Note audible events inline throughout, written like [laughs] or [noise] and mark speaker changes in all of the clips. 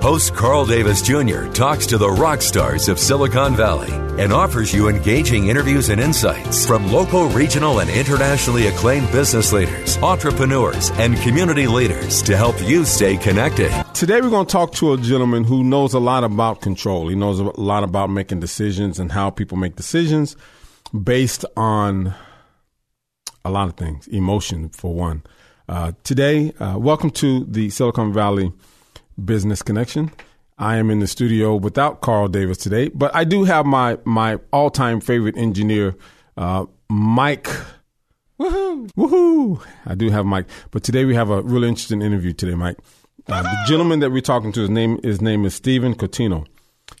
Speaker 1: Host Carl Davis Jr. talks to the rock stars of Silicon Valley and offers you engaging interviews and insights from local, regional, and internationally acclaimed business leaders, entrepreneurs, and community leaders to help you stay connected.
Speaker 2: Today, we're going to talk to a gentleman who knows a lot about control. He knows a lot about making decisions and how people make decisions based on a lot of things, emotion, for one. Uh, today, uh, welcome to the Silicon Valley Business Connection. I am in the studio without Carl Davis today, but I do have my my all time favorite engineer, uh, Mike. Woohoo! Woohoo! I do have Mike, but today we have a really interesting interview today, Mike. Uh, the gentleman that we're talking to, his name his name is Stephen Coutinho.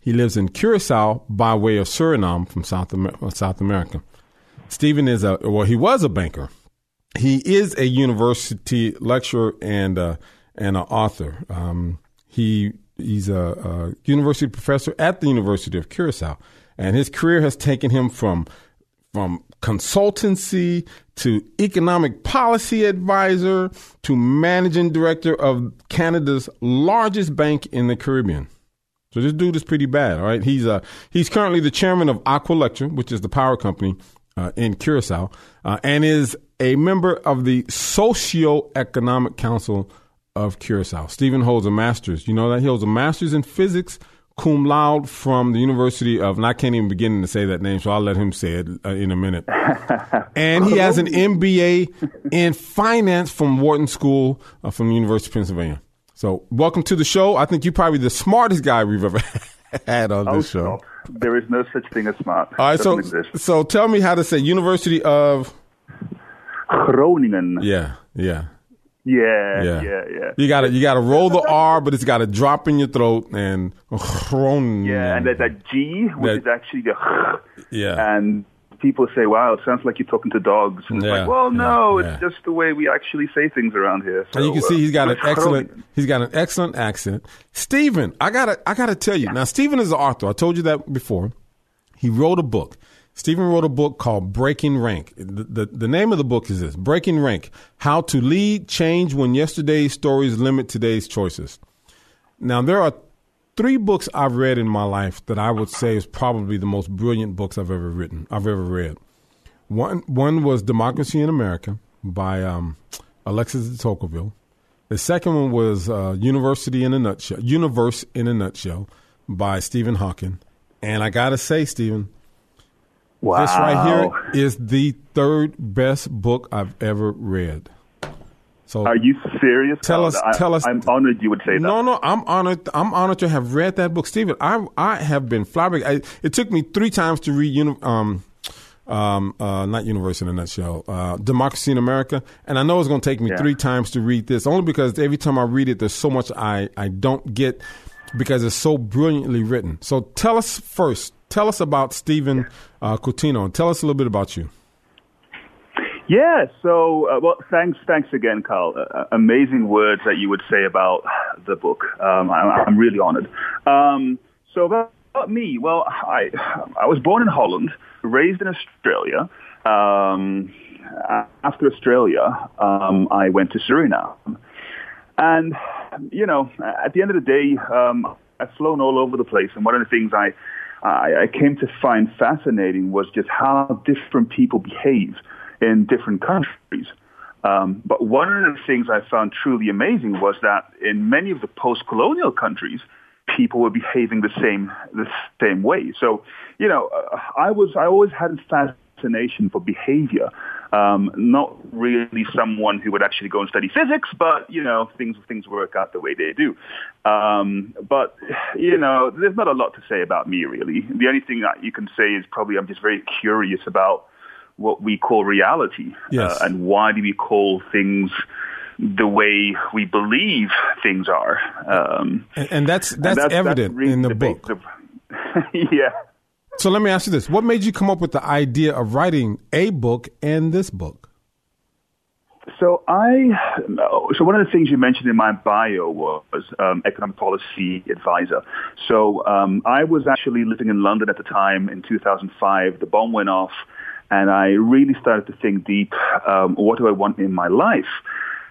Speaker 2: He lives in Curacao by way of Suriname from South Amer- South America. Stephen is a well, he was a banker. He is a university lecturer and uh, and an author. Um, he he's a, a, university professor at the University of Curacao, and his career has taken him from from consultancy to economic policy advisor to managing director of Canada's largest bank in the Caribbean. So this dude is pretty bad. All right, he's uh he's currently the chairman of Aqua which is the power company uh, in Curacao, uh, and is a member of the Socio-Economic Council of Curacao. Stephen holds a master's. You know that he holds a master's in physics, cum laude from the University of, and I can't even begin to say that name, so I'll let him say it uh, in a minute. [laughs] and he has an MBA in finance from Wharton School uh, from the University of Pennsylvania. So, welcome to the show. I think you're probably the smartest guy we've ever [laughs] had on this
Speaker 3: oh,
Speaker 2: show.
Speaker 3: There is no such thing as smart.
Speaker 2: All right, so so tell me how to say University of
Speaker 3: Groningen.
Speaker 2: Yeah, yeah.
Speaker 3: Yeah, yeah, yeah, yeah.
Speaker 2: You gotta you gotta roll the R, but it's gotta drop in your throat and.
Speaker 3: Yeah, and there's that G, which
Speaker 2: That-
Speaker 3: is actually the
Speaker 2: Yeah.
Speaker 3: and people say, "Wow, it sounds like you're talking to dogs." And
Speaker 2: Yeah,
Speaker 3: it's like, well, no,
Speaker 2: yeah.
Speaker 3: it's just the way we actually say things around here. So,
Speaker 2: And you can see
Speaker 3: uh,
Speaker 2: he's got an [laughs]
Speaker 3: Groningen.
Speaker 2: excellent he's got an excellent accent. Stephen, I gotta I gotta tell you now. Stephen is an author. I told you that before. He wrote a book. Stephen wrote a book called Breaking Rank. The, the, the name of the book is this Breaking Rank How to Lead Change When Yesterday's Stories Limit Today's Choices. Now, there are three books I've read in my life that I would say is probably the most brilliant books I've ever written, I've ever read. One, one was Democracy in America by um, Alexis de Tocqueville. The second one was uh, University in a Nutshell, Universe in a Nutshell by Stephen Hawking. And I got to say, Stephen,
Speaker 3: Wow.
Speaker 2: this right here is the third best book I've ever read. So
Speaker 3: Are you serious?
Speaker 2: Tell us-
Speaker 3: I,
Speaker 2: tell us-
Speaker 3: I'm honored you would say that.
Speaker 2: No, no, I'm honored. I'm honored to have read that book, Stephen. I I have been flabbergasted. I, it took me three times to read uni- um um uh not Universe in a Nutshell, uh, Democracy in America, and I know it's going to take me
Speaker 3: Yeah.
Speaker 2: three times to read this, only because every time I read it, there's so much I I don't get because it's so brilliantly written. So tell us first. Tell us about Stephen uh, Coutinho, and tell us a little bit about you.
Speaker 3: Yeah. So, uh, well, thanks, thanks again, Carl. Uh, amazing words that you would say about the book. Um, I, I'm really honored. Um, so about, about me, well, I I was born in Holland, raised in Australia. Um, after Australia, um, I went to Suriname, and you know, at the end of the day, um, I've flown all over the place, and one of the things I I, I came to find fascinating was just how different people behave in different countries. Um, but one of the things I found truly amazing was that in many of the post-colonial countries, people were behaving the same the same way. So, you know, uh, I was I always had a fascination for behavior Um, not really someone who would actually go and study physics, but you know things things work out the way they do. Um, but you know, there's not a lot to say about me really. The only thing that you can say is probably I'm just very curious about what we call reality,
Speaker 2: yes.
Speaker 3: uh, and why do we call things the way we believe things are. Um,
Speaker 2: and, and, that's that's, and that's evident that's really in the, the book.
Speaker 3: The, [laughs] yeah.
Speaker 2: So let me ask you this: What made you come up with the idea of writing a book and this book?
Speaker 3: So I, so one of the things you mentioned in my bio was um, economic policy advisor. So um, I was actually living in London at the time in 2005. The bomb went off, and I really started to think deep: um, What do I want in my life?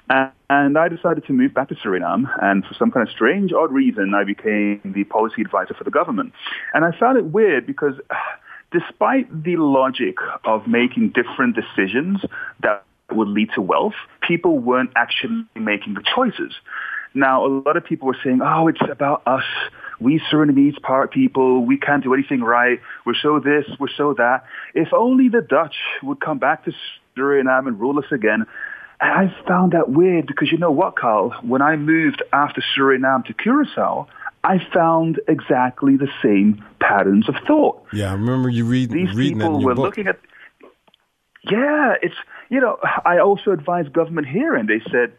Speaker 3: And I decided to move back to Suriname, and for some kind of strange, odd reason, I became the policy advisor for the government. And I found it weird because [sighs] despite the logic of making different decisions that would lead to wealth, people weren't actually making the choices. Now, a lot of people were saying, oh, it's about us. We Surinamese part people, we can't do anything right. We're so this, we're so that. If only the Dutch would come back to Suriname and rule us again. I found that weird because you know what, Carl? When I moved after Suriname to Curacao, I found exactly the same patterns of thought.
Speaker 2: Yeah, I remember you read,
Speaker 3: These
Speaker 2: reading
Speaker 3: people were
Speaker 2: book.
Speaker 3: looking at. Yeah, it's you know I also advised government here, and they said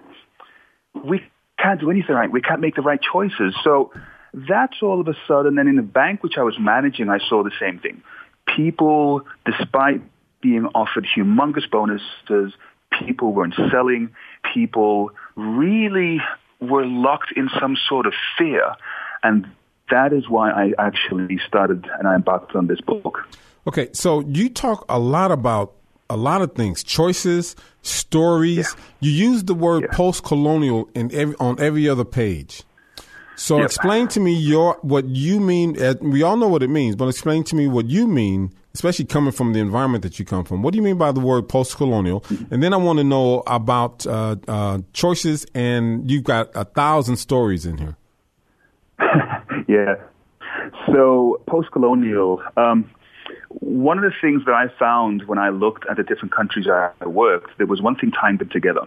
Speaker 3: we can't do anything right. We can't make the right choices. So that's all of a sudden. And in the bank which I was managing, I saw the same thing. People, despite being offered humongous bonuses, people weren't selling, people really were locked in some sort of fear. And that is why I actually started and I embarked on this book.
Speaker 2: Okay, so you talk a lot about a lot of things, choices, stories. Yeah. You use the word yeah. post-colonial in every, on every other page. So explain to me your what you mean. We all know what it means, but explain to me what you mean especially coming from the environment that you come from. What do you mean by the word post-colonial? And then I want to know about uh, uh, choices, and you've got a thousand stories in here. [laughs]
Speaker 3: yeah. So post-colonial. Um, one of the things that I found when I looked at the different countries I worked, there was one thing tying them together.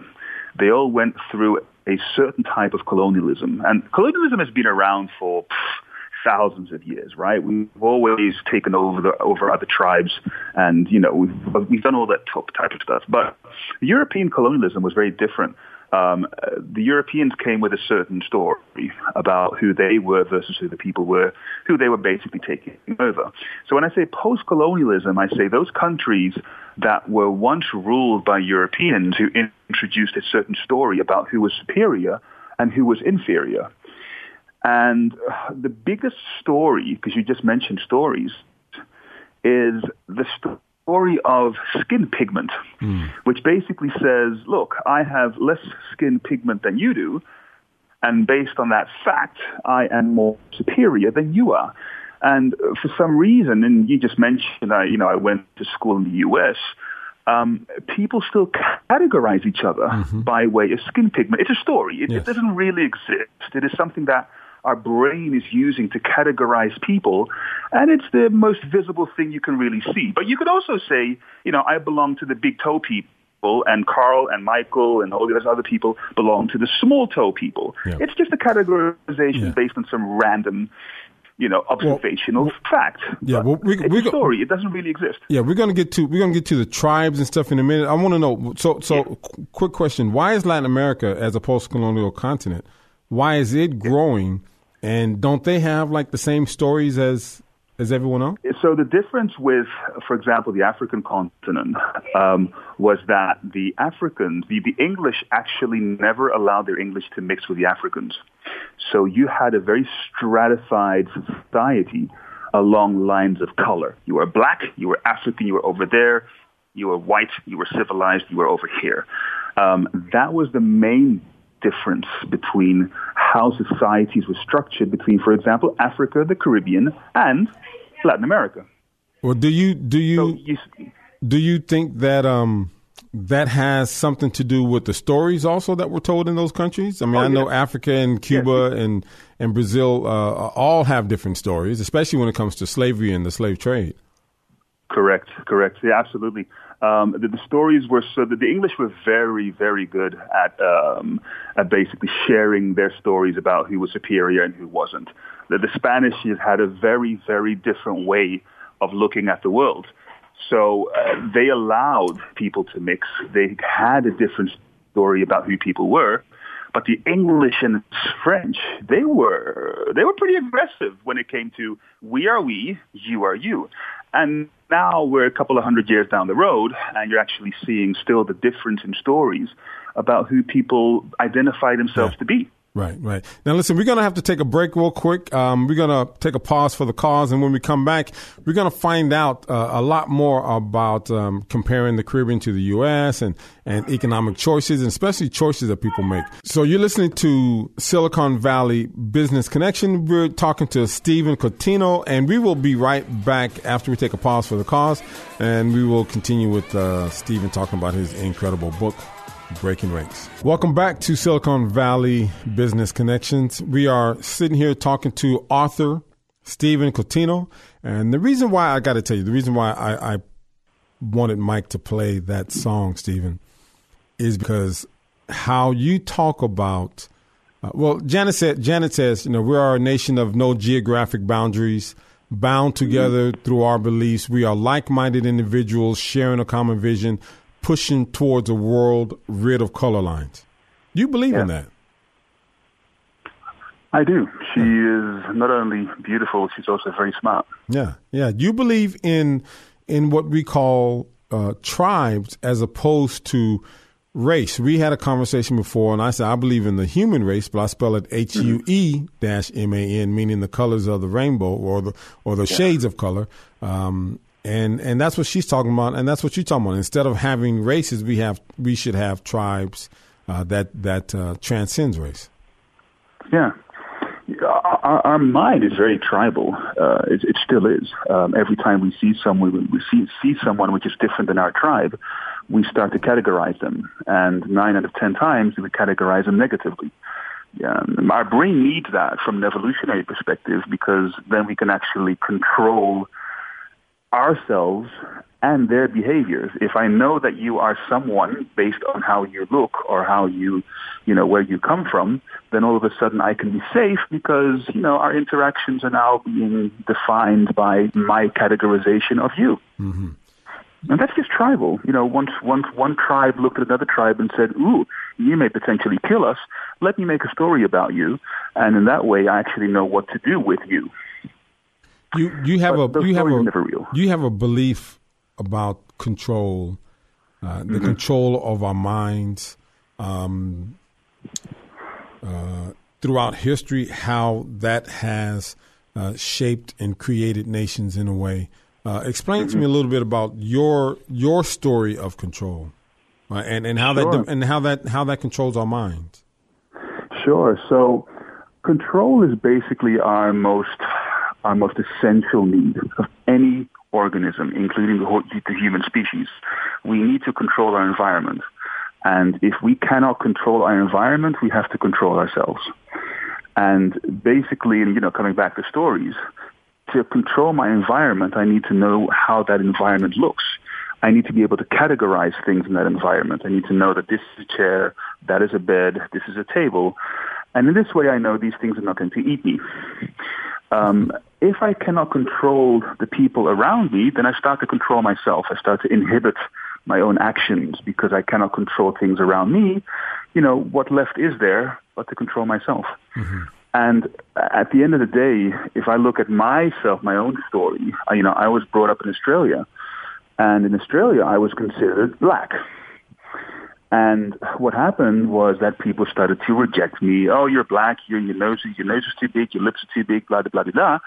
Speaker 3: They all went through a certain type of colonialism, and colonialism has been around for. Pff, thousands of years, right? We've always taken over the, over other tribes, and you know we've we've done all that type of stuff. But European colonialism was very different. Um, the Europeans came with a certain story about who they were versus who the people were, who they were basically taking over. So when I say post-colonialism, I say those countries that were once ruled by Europeans who introduced a certain story about who was superior and who was inferior. And the biggest story, because you just mentioned stories, is the story of skin pigment, mm. which basically says, look, I have less skin pigment than you do, and based on that fact, I am more superior than you are. And for some reason, and you just mentioned, I, you know, I went to school in the U.S., um, people still categorize each other mm-hmm. by way of skin pigment. It's a story. It, yes. it doesn't really exist. It is something that our brain is using to categorize people, and it's the most visible thing you can really see. But you could also say, you know, I belong to the big toe people, and Carl and Michael and all these other people belong to the small toe people. Yeah. It's just a categorization yeah. based on some random you know, observational well, fact.
Speaker 2: Yeah, well, we,
Speaker 3: it's
Speaker 2: we
Speaker 3: a story. It doesn't really exist.
Speaker 2: Yeah, we're gonna get to we're gonna get to the tribes and stuff in a minute. I want to know. So, so yeah. quick question: Why is Latin America, as a post-colonial continent, why is it growing and don't they have like the same stories as as everyone else?
Speaker 3: So the difference with, for example, the African continent um, was that the Africans, the, the English actually never allowed their English to mix with the Africans. So you had a very stratified society along lines of color. You were black, you were African, you were over there. You were white, you were civilized, you were over here. Um, that was the main difference between how societies were structured between, for example, Africa, the Caribbean, and Latin America.
Speaker 2: Well, do you do you, so you do you think that um that has something to do with the stories also that were told in those countries? I mean, oh, I know. Africa and Cuba yes. and and Brazil uh, all have different stories, especially when it comes to slavery and the slave trade.
Speaker 3: Correct, correct. Yeah, absolutely. Um, the, the, stories were so that the English were very, very good at um, at basically sharing their stories about who was superior and who wasn't. The, the Spanish had a very, very different way of looking at the world. So uh, they allowed people to mix. They had a different story about who people were. But the English and French, they were they were pretty aggressive when it came to we are we, you are you. And now we're a couple of hundred years down the road, and you're actually seeing still the difference in stories about who people identify themselves yeah. to be.
Speaker 2: Right, right. Now, listen, we're going to have to take a break real quick. Um, we're going to take a pause for the cause. And when we come back, we're going to find out uh, a lot more about um, comparing the Caribbean to the U.S. and, and economic choices, and especially choices that people make. So you're listening to Silicon Valley Business Connection. We're talking to Stephen Coutinho, and we will be right back after we take a pause for the cause. And we will continue with uh, Stephen talking about his incredible book. Breaking Ranks. Welcome back to Silicon Valley Business Connections. We are sitting here talking to author Stephen Coutinho. And the reason why I got to tell you, the reason why I, I wanted Mike to play that song, Stephen, is because how you talk about. Uh, well, Janet said. Janet says, you know, we are a nation of no geographic boundaries, bound together mm-hmm. through our beliefs. We are like-minded individuals sharing a common vision pushing towards a world rid of color lines. Do you believe yeah. in that?
Speaker 3: I do. She yeah. is not only beautiful, she's also very smart.
Speaker 2: Yeah, yeah. You believe in in what we call uh, tribes as opposed to race. We had a conversation before, and I said I believe in the human race, but I spell it H U E dash M A N, meaning the colors of the rainbow or the or the yeah. shades of color. Um, and and that's what she's talking about, and that's what you're talking about. Instead of having races, we have we should have tribes uh, that that uh, transcends race.
Speaker 3: Yeah, our, our mind is very tribal. Uh, it, it, still is. Um, every time we see someone, we see see someone which is different than our tribe, we start to categorize them, and nine out of ten times we categorize them negatively. Yeah, our brain needs that from an evolutionary perspective because then we can actually control ourselves and their behaviors. If I know that you are someone based on how you look or how you, you know, where you come from, then all of a sudden I can be safe because, you know, our interactions are now being defined by my categorization of you. Mm-hmm. And that's just tribal. You know, once, once one tribe looked at another tribe and said, ooh, you may potentially kill us. Let me make a story about you. And in that way, I actually know what to do with you.
Speaker 2: You you have a you have a you have a belief about control, uh, the mm-hmm. control of our minds. Um, uh, throughout history, how that has uh, shaped and created nations in a way. Uh, explain mm-hmm. to me a little bit about your your story of control, uh, and and how sure. that and how that how that controls our minds.
Speaker 3: Sure. So, control is basically our most our most essential need of any organism, including the, whole, the human species. We need to control our environment. And if we cannot control our environment, we have to control ourselves. And basically, you know, coming back to stories, to control my environment, I need to know how that environment looks. I need to be able to categorize things in that environment. I need to know that this is a chair, that is a bed, this is a table. And in this way, I know these things are not going to eat me. Um, if I cannot control the people around me, then I start to control myself. I start to inhibit my own actions because I cannot control things around me. You know, what left is there but to control myself? Mm-hmm. And at the end of the day, if I look at myself, my own story, you know, I was brought up in Australia. And in Australia, I was considered black. And what happened was that people started to reject me. Oh, you're black. Your, your nose, your nose is too big. Your lips are too big. Blah blah blah blah.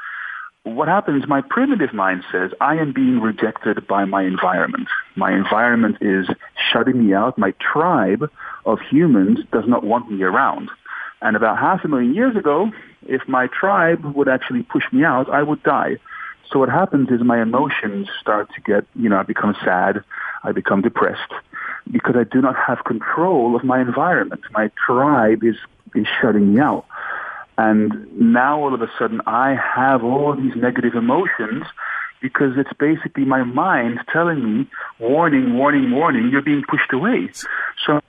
Speaker 3: What happens? My primitive mind says I am being rejected by my environment. My environment is shutting me out. My tribe of humans does not want me around. And about half a million years ago, if my tribe would actually push me out, I would die. So what happens is my emotions start to get, you know, I become sad, I become depressed, because I do not have control of my environment. My tribe is, is shutting me out. And now all of a sudden I have all these negative emotions because it's basically my mind telling me, warning, warning, warning, you're being pushed away. So,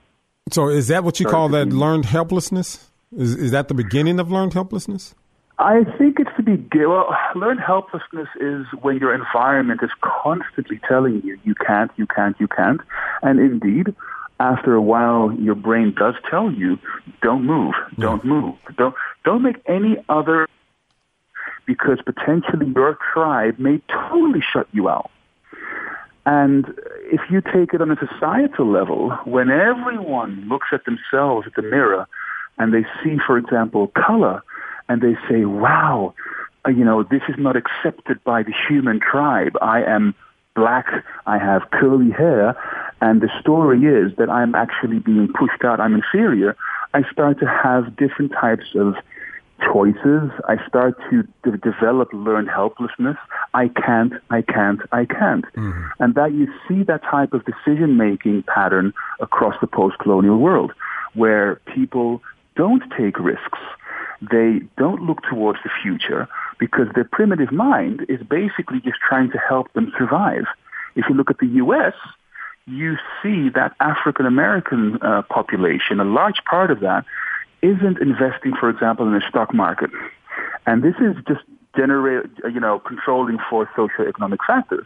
Speaker 2: so is that what you call that learned helplessness? Is, is that the beginning of learned helplessness?
Speaker 3: I think it's the beginning. Well, learned helplessness is when your environment is constantly telling you, you can't, you can't, you can't. And indeed, after a while, your brain does tell you, don't move, don't move, don't, don't make any other, because potentially your tribe may totally shut you out. And if you take it on a societal level, when everyone looks at themselves at the mirror and they see, for example, color, and they say, wow, uh, you know, this is not accepted by the human tribe. I am black, I have curly hair, and the story is that I'm actually being pushed out, I'm inferior. I start to have different types of choices. I start to de- develop learned helplessness. I can't, I can't, I can't. Mm-hmm. And that you see that type of decision making pattern across the post colonial world where people don't take risks. They don't look towards the future because their primitive mind is basically just trying to help them survive. If you look at the U.S., you see that African American uh, population, a large part of that, isn't investing, for example, in the stock market. And this is just generate, you know, controlling for socioeconomic factors.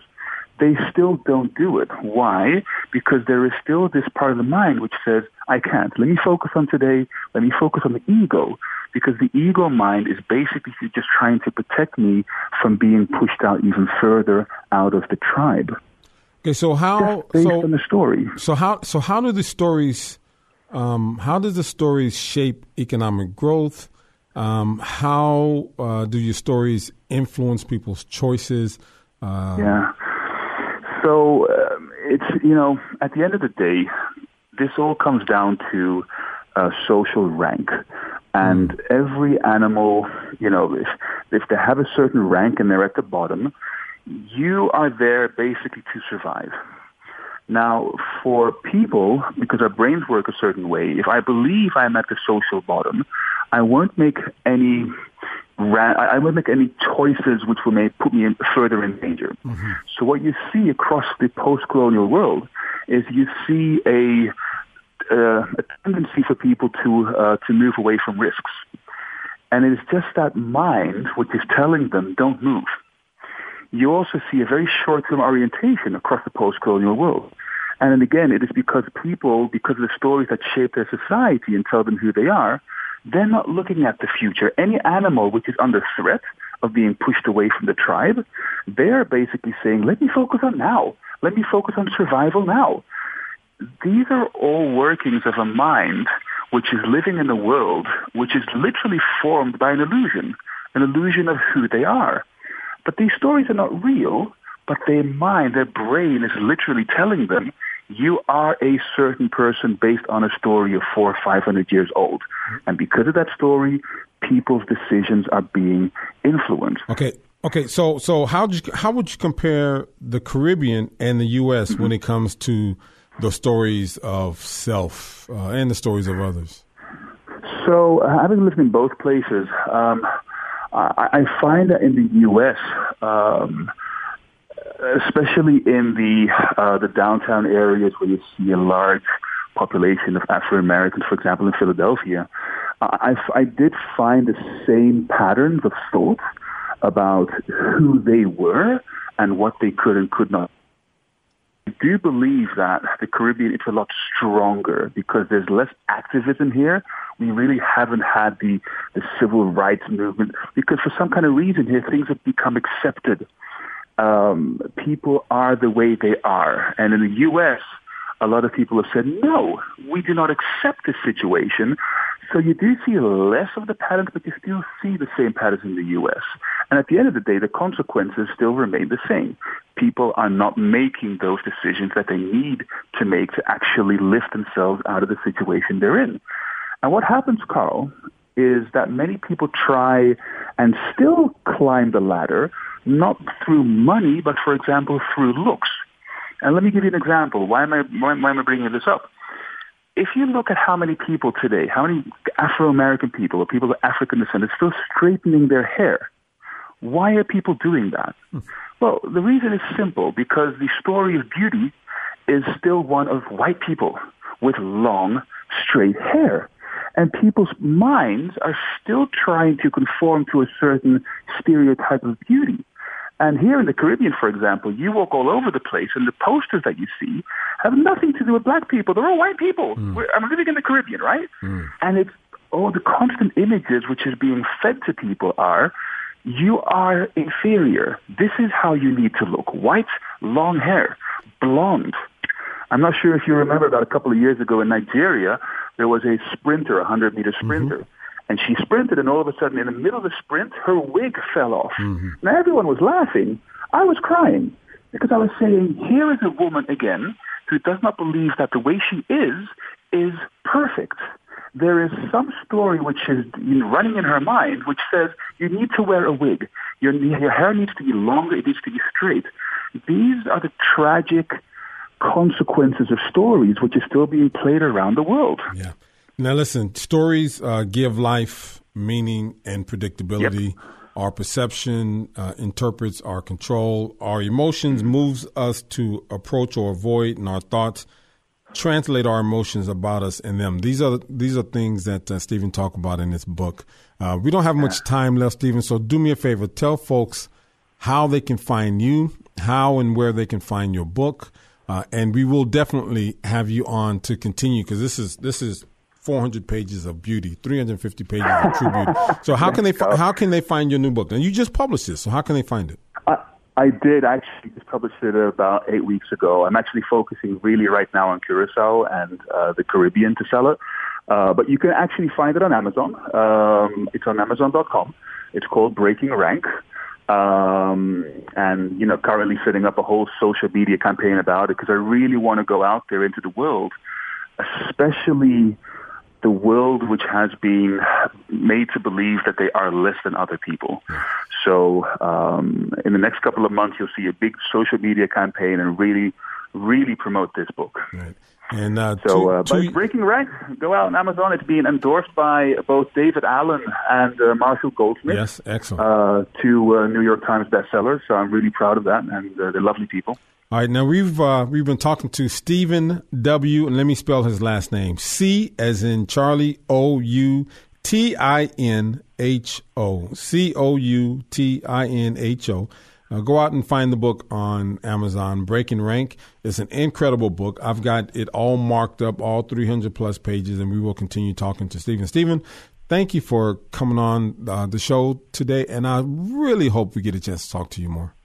Speaker 3: They still don't do it. Why? Because there is still this part of the mind which says, I can't. Let me focus on today. Let me focus on the ego. Because the ego mind is basically just trying to protect me from being pushed out even further out of the tribe.
Speaker 2: Okay, so how
Speaker 3: based
Speaker 2: so,
Speaker 3: on the story.
Speaker 2: So how so how do the stories um, how does the stories shape economic growth? Um, how uh, do your stories influence people's choices?
Speaker 3: Uh, yeah. So um, it's you know at the end of the day, this all comes down to uh, social rank, and mm. every animal, you know, if if they have a certain rank and they're at the bottom, you are there basically to survive. Now, for people, because our brains work a certain way, if I believe I'm at the social bottom, I won't make any I won't make any choices which will make, put me in, further in danger. Mm-hmm. So what you see across the post-colonial world is you see a, uh, a tendency for people to uh, to move away from risks, and it is just that mind which is telling them don't move you also see a very short-term orientation across the post-colonial world. And then again, it is because people, because of the stories that shape their society and tell them who they are, they're not looking at the future. Any animal which is under threat of being pushed away from the tribe, they're basically saying, let me focus on now. Let me focus on survival now. These are all workings of a mind which is living in a world which is literally formed by an illusion, an illusion of who they are. But these stories are not real, but their mind, their brain is literally telling them, you are a certain person based on a story of four or five hundred years old. And because of that story, people's decisions are being influenced.
Speaker 2: Okay. Okay, so so how you, how would you compare the Caribbean and the U.S. mm-hmm. when it comes to the stories of self uh, and the stories of others?
Speaker 3: So, uh, having lived in both places, um, I, I find that in the U.S., um, especially in the uh, the downtown areas where you see a large population of Afro Americans, for example, in Philadelphia, I, I did find the same patterns of thought about who they were and what they could and could not I do believe that the Caribbean is a lot stronger because there's less activism here. We really haven't had the, the civil rights movement because for some kind of reason here things have become accepted. Um, people are the way they are. And in the U.S., a lot of people have said, no, we do not accept this situation. So you do see less of the patterns, but you still see the same patterns in the U.S. And at the end of the day, the consequences still remain the same. People are not making those decisions that they need to make to actually lift themselves out of the situation they're in. And what happens, Carl, is that many people try and still climb the ladder, not through money, but for example, through looks. And let me give you an example. Why am I, why, why am I bringing this up? if you look at how many people today, how many Afro-American people or people of African descent are still straightening their hair, why are people doing that? Hmm. Well, the reason is simple because the story of beauty is still one of white people with long, straight hair. And people's minds are still trying to conform to a certain stereotype of beauty. And here in the Caribbean, for example, you walk all over the place, and the posters that you see have nothing to do with black people. They're all white people. Mm. I'm living in the Caribbean, right? Mm. And it's all the constant images which is being fed to people are you are inferior. This is how you need to look. White, long hair, blonde. I'm not sure if you remember about a couple of years ago in Nigeria, there was a sprinter, a 100 meter sprinter. Mm-hmm. And she sprinted, and all of a sudden, in the middle of the sprint, her wig fell off. Mm-hmm. Now, everyone was laughing. I was crying because I was saying, here is a woman again who does not believe that the way she is is perfect there is some story which is running in her mind which says you need to wear a wig. Your, your hair needs to be longer. It needs to be straight. These are the tragic consequences of stories which are still being played around the world.
Speaker 2: Yeah. Now listen, stories uh, give life meaning and predictability. Yep. Our perception uh, interprets our control. Our emotions moves us to approach or avoid, and our thoughts translate our emotions about us and them. These are these are things that uh, Stephen talked about in this book. Uh, we don't have much time left, Stephen. So do me a favor, tell folks how they can find you, how and where they can find your book, uh, and we will definitely have you on to continue because this is this is 400 pages of beauty, 350 pages of true beauty. [laughs] So how can they how can they find your new book? And you just published this, so how can they find it?
Speaker 3: I did actually just publish it about eight weeks ago. I'm actually focusing really right now on Curacao and uh, the Caribbean to sell it. Uh, but you can actually find it on Amazon. Um, it's on Amazon.com. It's called Breaking Rank. Um, and, you know, currently setting up a whole social media campaign about it because I really want to go out there into the world, especially the world which has been made to believe that they are less than other people. So um, in the next couple of months, you'll see a big social media campaign and really, really promote this book.
Speaker 2: Right. And uh,
Speaker 3: so, uh, two, but Breaking Rank, go out on Amazon. It's being endorsed by both David Allen and uh, Marshall Goldsmith.
Speaker 2: Yes, excellent.
Speaker 3: Uh, two uh, New York Times bestsellers. So I'm really proud of that, and uh, they're lovely people.
Speaker 2: All right, now we've uh, we've been talking to Stephen W. And let me spell his last name: C as in Charlie O U T I N H O C O U T I N H O. Uh, go out and find the book on Amazon. Breaking Rank It's an incredible book. I've got it all marked up, all 300 plus pages, and we will continue talking to Stephen. Stephen, thank you for coming on uh, the show today, and I really hope we get a chance to talk to you more.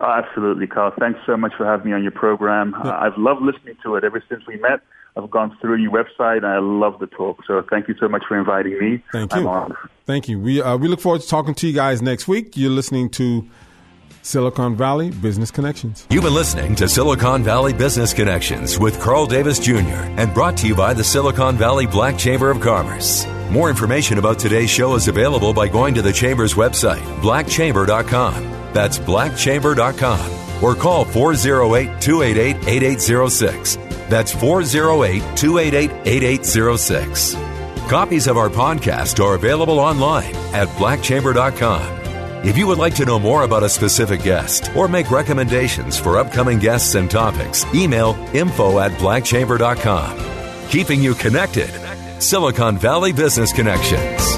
Speaker 3: Oh, absolutely, Carl. Thanks so much for having me on your program. Uh, I've loved listening to it ever since we met. I've gone through your website and I love the talk. So thank you so much for inviting me.
Speaker 2: Thank you. Thank you. We uh, we look forward to talking to you guys next week. You're listening to Silicon Valley Business Connections.
Speaker 1: You've been listening to Silicon Valley Business Connections with Carl Davis Jr. and brought to you by the Silicon Valley Black Chamber of Commerce. More information about today's show is available by going to the Chamber's website, blackchamber.com. That's blackchamber.com or call 408 288 8806. That's 408 288 8806. Copies of our podcast are available online at blackchamber.com. If you would like to know more about a specific guest or make recommendations for upcoming guests and topics, email info at blackchamber.com. Keeping you connected. Silicon Valley Business Connections.